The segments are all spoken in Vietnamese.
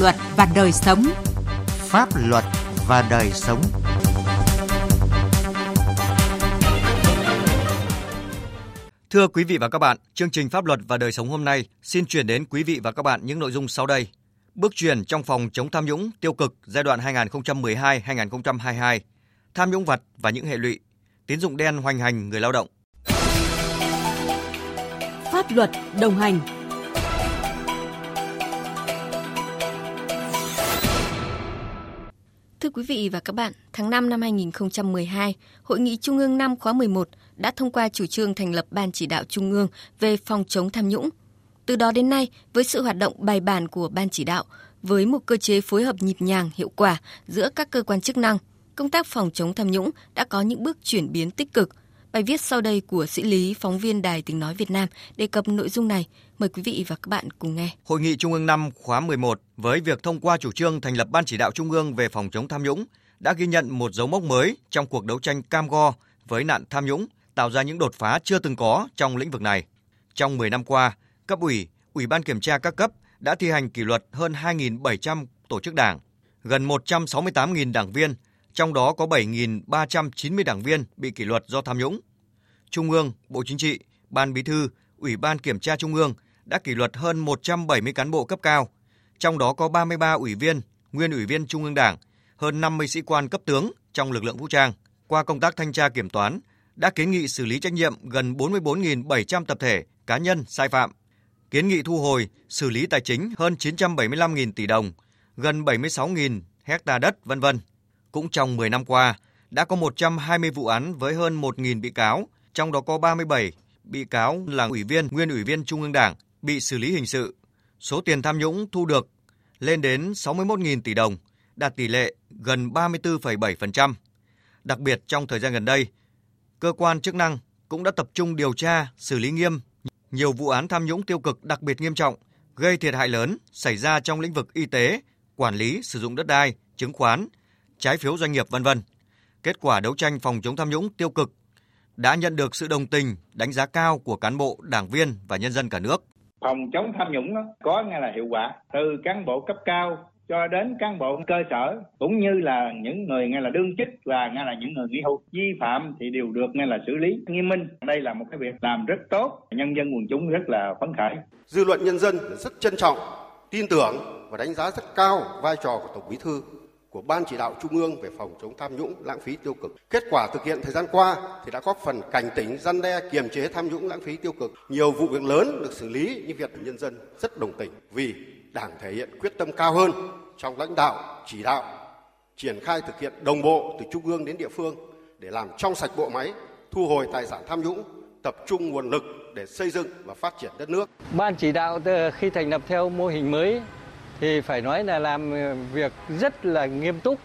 luật và đời sống. Pháp luật và đời sống. Thưa quý vị và các bạn, chương trình Pháp luật và đời sống hôm nay xin chuyển đến quý vị và các bạn những nội dung sau đây. Bước chuyển trong phòng chống tham nhũng tiêu cực giai đoạn 2012-2022, tham nhũng vật và những hệ lụy, tín dụng đen hoành hành người lao động. Pháp luật đồng hành quý vị và các bạn, tháng 5 năm 2012, Hội nghị Trung ương 5 khóa 11 đã thông qua chủ trương thành lập Ban chỉ đạo Trung ương về phòng chống tham nhũng. Từ đó đến nay, với sự hoạt động bài bản của Ban chỉ đạo, với một cơ chế phối hợp nhịp nhàng, hiệu quả giữa các cơ quan chức năng, công tác phòng chống tham nhũng đã có những bước chuyển biến tích cực. Bài viết sau đây của sĩ lý phóng viên Đài Tiếng Nói Việt Nam đề cập nội dung này. Mời quý vị và các bạn cùng nghe. Hội nghị Trung ương 5 khóa 11 với việc thông qua chủ trương thành lập Ban chỉ đạo Trung ương về phòng chống tham nhũng đã ghi nhận một dấu mốc mới trong cuộc đấu tranh cam go với nạn tham nhũng, tạo ra những đột phá chưa từng có trong lĩnh vực này. Trong 10 năm qua, cấp ủy, ủy ban kiểm tra các cấp đã thi hành kỷ luật hơn 2.700 tổ chức đảng, gần 168.000 đảng viên, trong đó có 7.390 đảng viên bị kỷ luật do tham nhũng. Trung ương, Bộ Chính trị, Ban Bí thư, Ủy ban Kiểm tra Trung ương đã kỷ luật hơn 170 cán bộ cấp cao, trong đó có 33 ủy viên, nguyên ủy viên Trung ương Đảng, hơn 50 sĩ quan cấp tướng trong lực lượng vũ trang. Qua công tác thanh tra kiểm toán, đã kiến nghị xử lý trách nhiệm gần 44.700 tập thể, cá nhân sai phạm, kiến nghị thu hồi, xử lý tài chính hơn 975.000 tỷ đồng, gần 76.000 hecta đất, vân vân. Cũng trong 10 năm qua, đã có 120 vụ án với hơn 1.000 bị cáo, trong đó có 37 bị cáo là ủy viên, nguyên ủy viên Trung ương Đảng bị xử lý hình sự. Số tiền tham nhũng thu được lên đến 61.000 tỷ đồng, đạt tỷ lệ gần 34,7%. Đặc biệt trong thời gian gần đây, cơ quan chức năng cũng đã tập trung điều tra, xử lý nghiêm nhiều vụ án tham nhũng tiêu cực đặc biệt nghiêm trọng, gây thiệt hại lớn xảy ra trong lĩnh vực y tế, quản lý sử dụng đất đai, chứng khoán, trái phiếu doanh nghiệp vân vân. Kết quả đấu tranh phòng chống tham nhũng tiêu cực đã nhận được sự đồng tình, đánh giá cao của cán bộ, đảng viên và nhân dân cả nước. Phòng chống tham nhũng đó, có ngay là hiệu quả từ cán bộ cấp cao cho đến cán bộ cơ sở cũng như là những người ngay là đương chức và ngay là những người nghỉ hưu. Vi phạm thì đều được ngay là xử lý nghiêm minh. Đây là một cái việc làm rất tốt nhân dân quần chúng rất là phấn khởi. Dư luận nhân dân rất trân trọng tin tưởng và đánh giá rất cao vai trò của tổng bí thư của Ban chỉ đạo Trung ương về phòng chống tham nhũng lãng phí tiêu cực. Kết quả thực hiện thời gian qua thì đã góp phần cảnh tỉnh, gian đe, kiềm chế tham nhũng lãng phí tiêu cực. Nhiều vụ việc lớn được xử lý như việc nhân dân rất đồng tình vì Đảng thể hiện quyết tâm cao hơn trong lãnh đạo, chỉ đạo, triển khai thực hiện đồng bộ từ trung ương đến địa phương để làm trong sạch bộ máy, thu hồi tài sản tham nhũng, tập trung nguồn lực để xây dựng và phát triển đất nước. Ban chỉ đạo khi thành lập theo mô hình mới thì phải nói là làm việc rất là nghiêm túc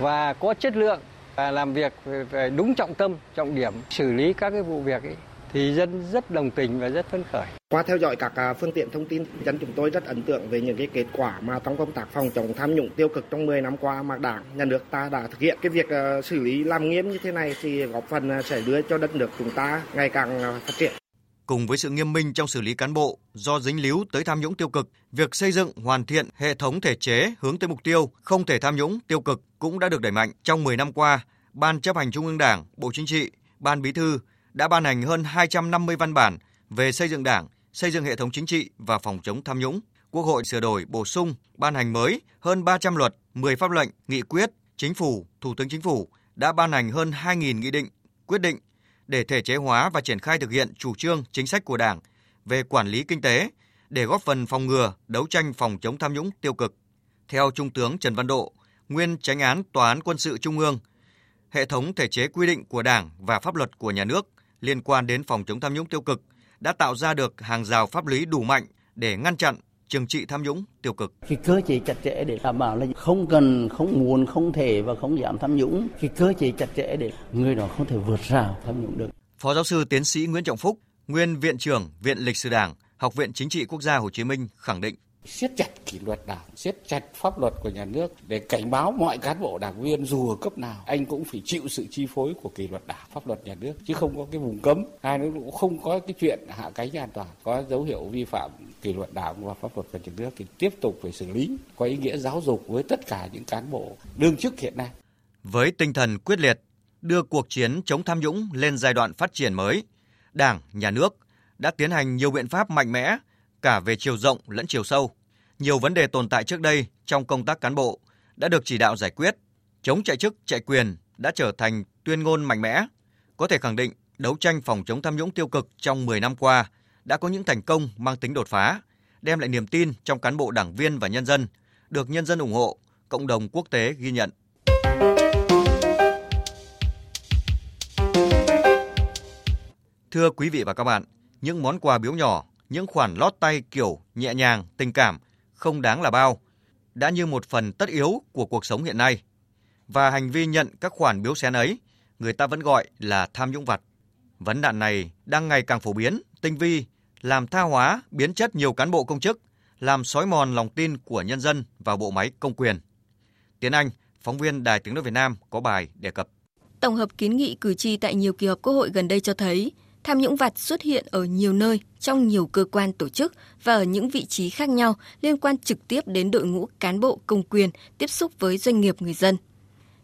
và có chất lượng và làm việc phải đúng trọng tâm, trọng điểm xử lý các cái vụ việc ấy thì dân rất đồng tình và rất phấn khởi. Qua theo dõi các à, phương tiện thông tin, dân chúng tôi rất ấn tượng về những cái kết quả mà trong công tác phòng chống tham nhũng tiêu cực trong 10 năm qua mà Đảng, nhà nước ta đã thực hiện. Cái việc à, xử lý làm nghiêm như thế này thì góp phần à, sẽ đưa cho đất nước chúng ta ngày càng phát triển. Cùng với sự nghiêm minh trong xử lý cán bộ do dính líu tới tham nhũng tiêu cực, việc xây dựng hoàn thiện hệ thống thể chế hướng tới mục tiêu không thể tham nhũng tiêu cực cũng đã được đẩy mạnh. Trong 10 năm qua, Ban chấp hành Trung ương Đảng, Bộ Chính trị, Ban Bí thư đã ban hành hơn 250 văn bản về xây dựng Đảng, xây dựng hệ thống chính trị và phòng chống tham nhũng. Quốc hội sửa đổi, bổ sung, ban hành mới hơn 300 luật, 10 pháp lệnh, nghị quyết, chính phủ, thủ tướng chính phủ đã ban hành hơn 2.000 nghị định, quyết định để thể chế hóa và triển khai thực hiện chủ trương, chính sách của Đảng về quản lý kinh tế để góp phần phòng ngừa, đấu tranh phòng chống tham nhũng tiêu cực. Theo Trung tướng Trần Văn Độ, nguyên tránh án Tòa án Quân sự Trung ương, hệ thống thể chế quy định của Đảng và pháp luật của nhà nước liên quan đến phòng chống tham nhũng tiêu cực đã tạo ra được hàng rào pháp lý đủ mạnh để ngăn chặn trừng trị tham nhũng tiêu cực. Cái cơ chế chặt chẽ để đảm bảo là không cần, không muốn, không thể và không giảm tham nhũng. Cái cơ chế chặt chẽ để người đó không thể vượt rào tham nhũng được. Phó giáo sư tiến sĩ Nguyễn Trọng Phúc, nguyên viện trưởng Viện Lịch sử Đảng, Học viện Chính trị Quốc gia Hồ Chí Minh khẳng định siết chặt kỷ luật đảng, siết chặt pháp luật của nhà nước để cảnh báo mọi cán bộ đảng viên dù ở cấp nào anh cũng phải chịu sự chi phối của kỷ luật đảng, pháp luật nhà nước chứ không có cái vùng cấm. Hai nữa cũng không có cái chuyện hạ cánh an toàn, có dấu hiệu vi phạm kỷ luật đảng và pháp luật của nhà nước thì tiếp tục phải xử lý có ý nghĩa giáo dục với tất cả những cán bộ đương chức hiện nay. Với tinh thần quyết liệt, đưa cuộc chiến chống tham nhũng lên giai đoạn phát triển mới, Đảng, Nhà nước đã tiến hành nhiều biện pháp mạnh mẽ cả về chiều rộng lẫn chiều sâu. Nhiều vấn đề tồn tại trước đây trong công tác cán bộ đã được chỉ đạo giải quyết. Chống chạy chức, chạy quyền đã trở thành tuyên ngôn mạnh mẽ. Có thể khẳng định đấu tranh phòng chống tham nhũng tiêu cực trong 10 năm qua đã có những thành công mang tính đột phá, đem lại niềm tin trong cán bộ đảng viên và nhân dân, được nhân dân ủng hộ, cộng đồng quốc tế ghi nhận. Thưa quý vị và các bạn, những món quà biếu nhỏ, những khoản lót tay kiểu nhẹ nhàng, tình cảm, không đáng là bao, đã như một phần tất yếu của cuộc sống hiện nay. Và hành vi nhận các khoản biếu xén ấy, người ta vẫn gọi là tham nhũng vặt. Vấn nạn này đang ngày càng phổ biến, tinh vi, làm tha hóa, biến chất nhiều cán bộ công chức, làm xói mòn lòng tin của nhân dân vào bộ máy công quyền. Tiến Anh, phóng viên Đài Tiếng Nói Việt Nam có bài đề cập. Tổng hợp kiến nghị cử tri tại nhiều kỳ họp Quốc hội gần đây cho thấy, tham nhũng vặt xuất hiện ở nhiều nơi, trong nhiều cơ quan tổ chức và ở những vị trí khác nhau liên quan trực tiếp đến đội ngũ cán bộ công quyền tiếp xúc với doanh nghiệp người dân.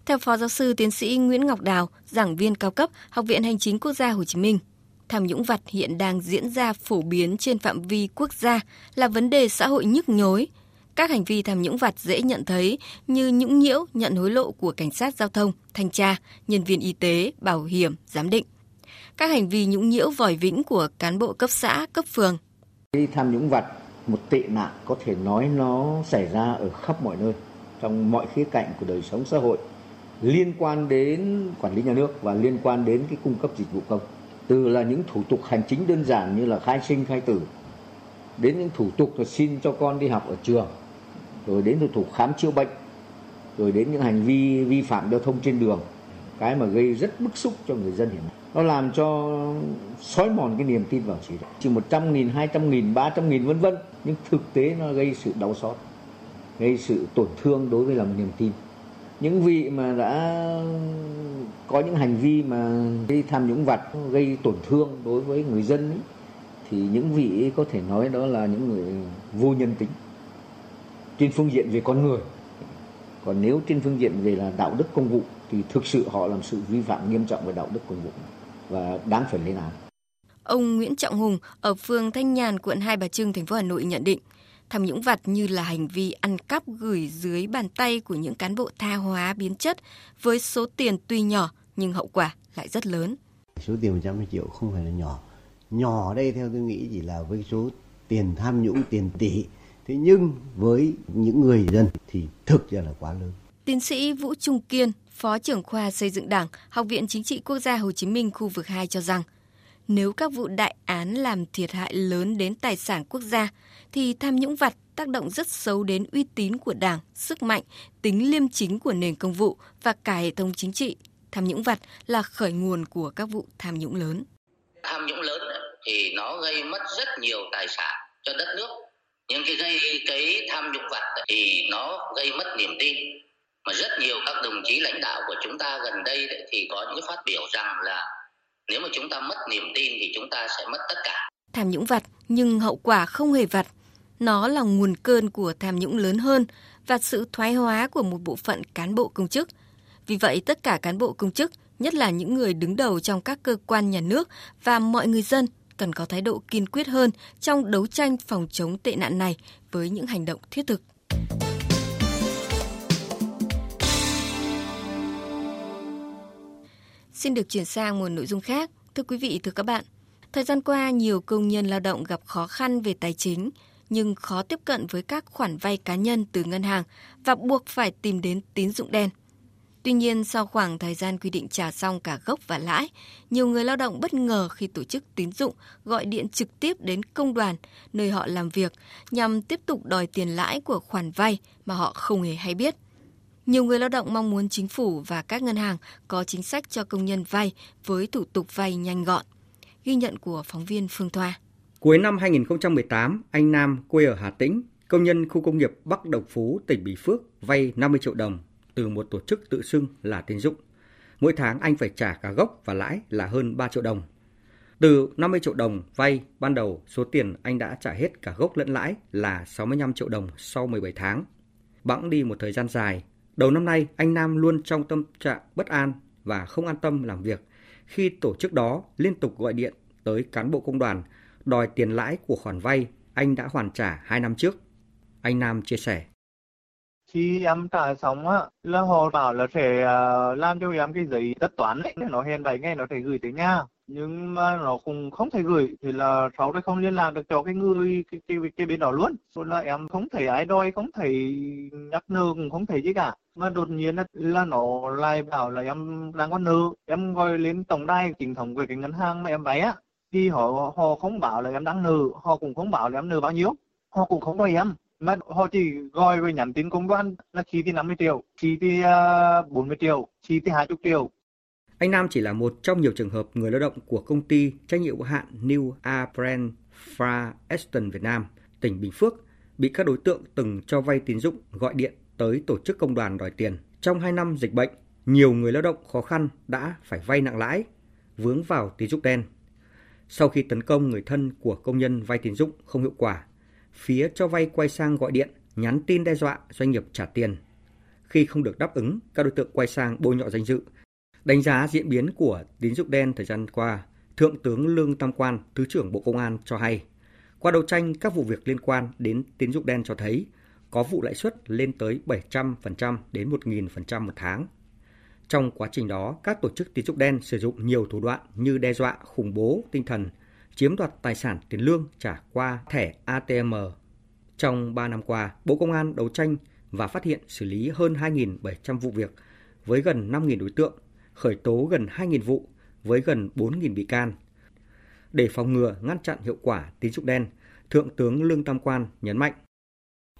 Theo Phó Giáo sư Tiến sĩ Nguyễn Ngọc Đào, giảng viên cao cấp Học viện Hành chính Quốc gia Hồ Chí Minh, tham nhũng vặt hiện đang diễn ra phổ biến trên phạm vi quốc gia là vấn đề xã hội nhức nhối. Các hành vi tham nhũng vặt dễ nhận thấy như nhũng nhiễu nhận hối lộ của cảnh sát giao thông, thanh tra, nhân viên y tế, bảo hiểm, giám định các hành vi nhũng nhiễu vòi vĩnh của cán bộ cấp xã, cấp phường. Khi tham nhũng vặt, một tệ nạn có thể nói nó xảy ra ở khắp mọi nơi, trong mọi khía cạnh của đời sống xã hội, liên quan đến quản lý nhà nước và liên quan đến cái cung cấp dịch vụ công. Từ là những thủ tục hành chính đơn giản như là khai sinh, khai tử, đến những thủ tục là xin cho con đi học ở trường, rồi đến thủ tục khám chữa bệnh, rồi đến những hành vi vi phạm giao thông trên đường, cái mà gây rất bức xúc cho người dân hiện nay. Nó làm cho xói mòn cái niềm tin vào chỉ đạo. Chỉ một trăm nghìn hai trăm nghìn ba trăm nghìn vân vân. Nhưng thực tế nó gây sự đau xót gây sự tổn thương đối với lòng niềm tin. Những vị mà đã có những hành vi mà gây tham nhũng vặt gây tổn thương đối với người dân ấy, thì những vị ấy có thể nói đó là những người vô nhân tính. Trên phương diện về con người còn nếu trên phương diện về là đạo đức công vụ thì thực sự họ làm sự vi phạm nghiêm trọng về đạo đức công vụ và đáng phải lên án. Ông Nguyễn Trọng Hùng ở phường Thanh Nhàn, quận Hai Bà Trưng, thành phố Hà Nội nhận định, tham nhũng vặt như là hành vi ăn cắp gửi dưới bàn tay của những cán bộ tha hóa biến chất với số tiền tuy nhỏ nhưng hậu quả lại rất lớn. Số tiền 150 triệu không phải là nhỏ. Nhỏ đây theo tôi nghĩ chỉ là với số tiền tham nhũng tiền tỷ. Thế nhưng với những người dân thì thực ra là quá lớn. Tiến sĩ Vũ Trung Kiên, Phó trưởng khoa xây dựng Đảng, Học viện Chính trị Quốc gia Hồ Chí Minh khu vực 2 cho rằng, nếu các vụ đại án làm thiệt hại lớn đến tài sản quốc gia, thì tham nhũng vặt tác động rất xấu đến uy tín của Đảng, sức mạnh, tính liêm chính của nền công vụ và cả hệ thống chính trị. Tham nhũng vặt là khởi nguồn của các vụ tham nhũng lớn. Tham nhũng lớn thì nó gây mất rất nhiều tài sản cho đất nước. Nhưng cái gây cái tham nhũng vặt thì nó gây mất niềm tin mà rất nhiều các đồng chí lãnh đạo của chúng ta gần đây đấy, thì có những phát biểu rằng là nếu mà chúng ta mất niềm tin thì chúng ta sẽ mất tất cả. Tham nhũng vặt nhưng hậu quả không hề vặt. Nó là nguồn cơn của tham nhũng lớn hơn và sự thoái hóa của một bộ phận cán bộ công chức. Vì vậy, tất cả cán bộ công chức, nhất là những người đứng đầu trong các cơ quan nhà nước và mọi người dân cần có thái độ kiên quyết hơn trong đấu tranh phòng chống tệ nạn này với những hành động thiết thực. Xin được chuyển sang một nội dung khác. Thưa quý vị, thưa các bạn, thời gian qua nhiều công nhân lao động gặp khó khăn về tài chính nhưng khó tiếp cận với các khoản vay cá nhân từ ngân hàng và buộc phải tìm đến tín dụng đen. Tuy nhiên, sau khoảng thời gian quy định trả xong cả gốc và lãi, nhiều người lao động bất ngờ khi tổ chức tín dụng gọi điện trực tiếp đến công đoàn nơi họ làm việc nhằm tiếp tục đòi tiền lãi của khoản vay mà họ không hề hay biết – nhiều người lao động mong muốn chính phủ và các ngân hàng có chính sách cho công nhân vay với thủ tục vay nhanh gọn. Ghi nhận của phóng viên Phương Thoa. Cuối năm 2018, anh Nam quê ở Hà Tĩnh công nhân khu công nghiệp Bắc Đồng Phú, tỉnh Bình Phước vay 50 triệu đồng từ một tổ chức tự xưng là tín dụng. Mỗi tháng anh phải trả cả gốc và lãi là hơn 3 triệu đồng. Từ 50 triệu đồng vay ban đầu, số tiền anh đã trả hết cả gốc lẫn lãi là 65 triệu đồng sau 17 tháng. Bẵng đi một thời gian dài, đầu năm nay, anh Nam luôn trong tâm trạng bất an và không an tâm làm việc khi tổ chức đó liên tục gọi điện tới cán bộ công đoàn, đòi tiền lãi của khoản vay, anh đã hoàn trả 2 năm trước. Anh Nam chia sẻ. Khi em trả xong á, là họ bảo là sẽ ờ, làm cho em cái giấy tất toán ấy, nó hẹn 7 ngày nó sẽ gửi tới nhà. Nhưng mà nó cũng không thể gửi, thì là sau đấy không liên lạc được cho cái người, cái, cái, cái bên đó luôn. Rồi là em không thấy ai đòi, không thấy nhắc nợ, cũng không thấy gì cả. Mà đột nhiên là, là nó lại bảo là em đang có nợ. Em gọi lên tổng đài chính thống của cái ngân hàng mà em vay á. Thì họ họ không bảo là em đang nợ, họ cũng không bảo là em nợ bao nhiêu. Họ cũng không đòi em mà họ chỉ gọi về nhắn tin công đoàn là chi thì 50 triệu, chi thì 40 à, triệu, chi thì 20 triệu. Anh Nam chỉ là một trong nhiều trường hợp người lao động của công ty trách nhiệm hữu hạn New Apren Fra Eston Việt Nam, tỉnh Bình Phước bị các đối tượng từng cho vay tín dụng gọi điện tới tổ chức công đoàn đòi tiền. Trong 2 năm dịch bệnh, nhiều người lao động khó khăn đã phải vay nặng lãi, vướng vào tín dụng đen. Sau khi tấn công người thân của công nhân vay tín dụng không hiệu quả, phía cho vay quay sang gọi điện, nhắn tin đe dọa doanh nghiệp trả tiền. Khi không được đáp ứng, các đối tượng quay sang bôi nhọ danh dự. Đánh giá diễn biến của tín dụng đen thời gian qua, Thượng tướng Lương Tam Quan, Thứ trưởng Bộ Công an cho hay, qua đấu tranh các vụ việc liên quan đến tín dụng đen cho thấy có vụ lãi suất lên tới 700% đến 1.000% một tháng. Trong quá trình đó, các tổ chức tín dụng đen sử dụng nhiều thủ đoạn như đe dọa, khủng bố tinh thần, chiếm đoạt tài sản tiền lương trả qua thẻ ATM. Trong 3 năm qua, Bộ Công an đấu tranh và phát hiện xử lý hơn 2.700 vụ việc với gần 5.000 đối tượng, khởi tố gần 2.000 vụ với gần 4.000 bị can. Để phòng ngừa, ngăn chặn hiệu quả tín dụng đen, Thượng tướng Lương Tam Quan nhấn mạnh.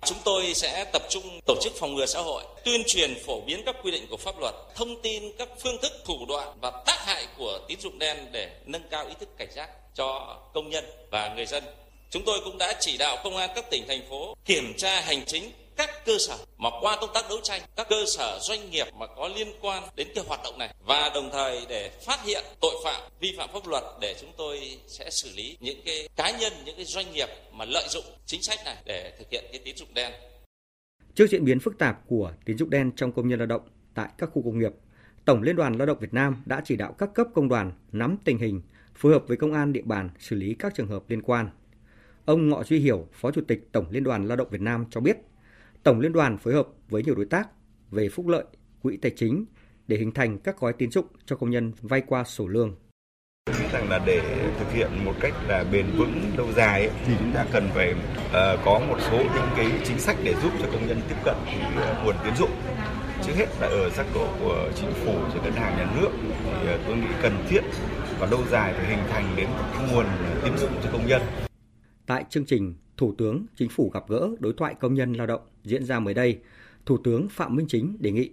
Chúng tôi sẽ tập trung tổ chức phòng ngừa xã hội, tuyên truyền phổ biến các quy định của pháp luật, thông tin các phương thức thủ đoạn và tác hại của tín dụng đen để nâng cao ý thức cảnh giác cho công nhân và người dân. Chúng tôi cũng đã chỉ đạo công an các tỉnh thành phố kiểm tra hành chính các cơ sở mà qua công tác đấu tranh, các cơ sở doanh nghiệp mà có liên quan đến cái hoạt động này và đồng thời để phát hiện tội phạm vi phạm pháp luật để chúng tôi sẽ xử lý những cái cá nhân, những cái doanh nghiệp mà lợi dụng chính sách này để thực hiện cái tín dụng đen. Trước diễn biến phức tạp của tín dụng đen trong công nhân lao động tại các khu công nghiệp, Tổng Liên đoàn Lao động Việt Nam đã chỉ đạo các cấp công đoàn nắm tình hình, phối hợp với công an địa bàn xử lý các trường hợp liên quan. Ông Ngọ Duy Hiểu, Phó Chủ tịch Tổng Liên đoàn Lao động Việt Nam cho biết, Tổng Liên đoàn phối hợp với nhiều đối tác về phúc lợi, quỹ tài chính để hình thành các gói tín dụng cho công nhân vay qua sổ lương. Nghĩ rằng là để thực hiện một cách là bền vững lâu dài ấy, thì chúng ta cần phải uh, có một số những cái chính sách để giúp cho công nhân tiếp cận uh, nguồn tín dụng trước hết là ở giác độ của chính phủ rồi ngân hàng nhà nước thì uh, tôi nghĩ cần thiết và lâu dài phải hình thành đến một nguồn tín dụng cho công nhân. Tại chương trình, Thủ tướng Chính phủ gặp gỡ đối thoại công nhân lao động diễn ra mới đây, Thủ tướng Phạm Minh Chính đề nghị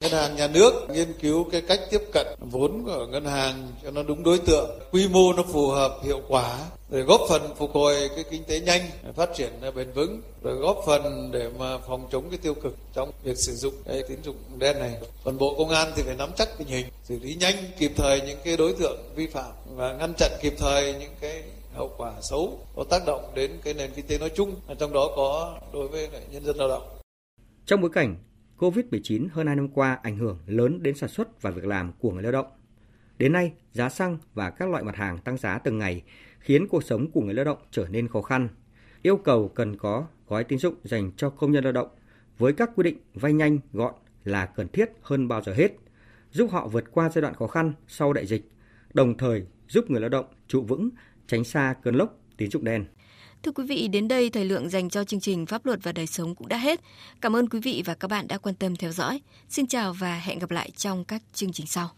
Ngân hàng nhà nước nghiên cứu cái cách tiếp cận vốn của ngân hàng cho nó đúng đối tượng, quy mô nó phù hợp, hiệu quả, để góp phần phục hồi cái kinh tế nhanh, phát triển bền vững, rồi góp phần để mà phòng chống cái tiêu cực trong việc sử dụng cái tín dụng đen này. Còn Bộ Công an thì phải nắm chắc tình hình, xử lý nhanh kịp thời những cái đối tượng vi phạm và ngăn chặn kịp thời những cái hậu quả xấu có tác động đến cái nền kinh tế nói chung, trong đó có đối với nhân dân lao động. Trong bối cảnh COVID-19 hơn 2 năm qua ảnh hưởng lớn đến sản xuất và việc làm của người lao động. Đến nay, giá xăng và các loại mặt hàng tăng giá từng ngày khiến cuộc sống của người lao động trở nên khó khăn. Yêu cầu cần có gói tín dụng dành cho công nhân lao động với các quy định vay nhanh, gọn là cần thiết hơn bao giờ hết, giúp họ vượt qua giai đoạn khó khăn sau đại dịch, đồng thời giúp người lao động trụ vững, tránh xa cơn lốc tín dụng đen. Thưa quý vị, đến đây thời lượng dành cho chương trình Pháp luật và đời sống cũng đã hết. Cảm ơn quý vị và các bạn đã quan tâm theo dõi. Xin chào và hẹn gặp lại trong các chương trình sau.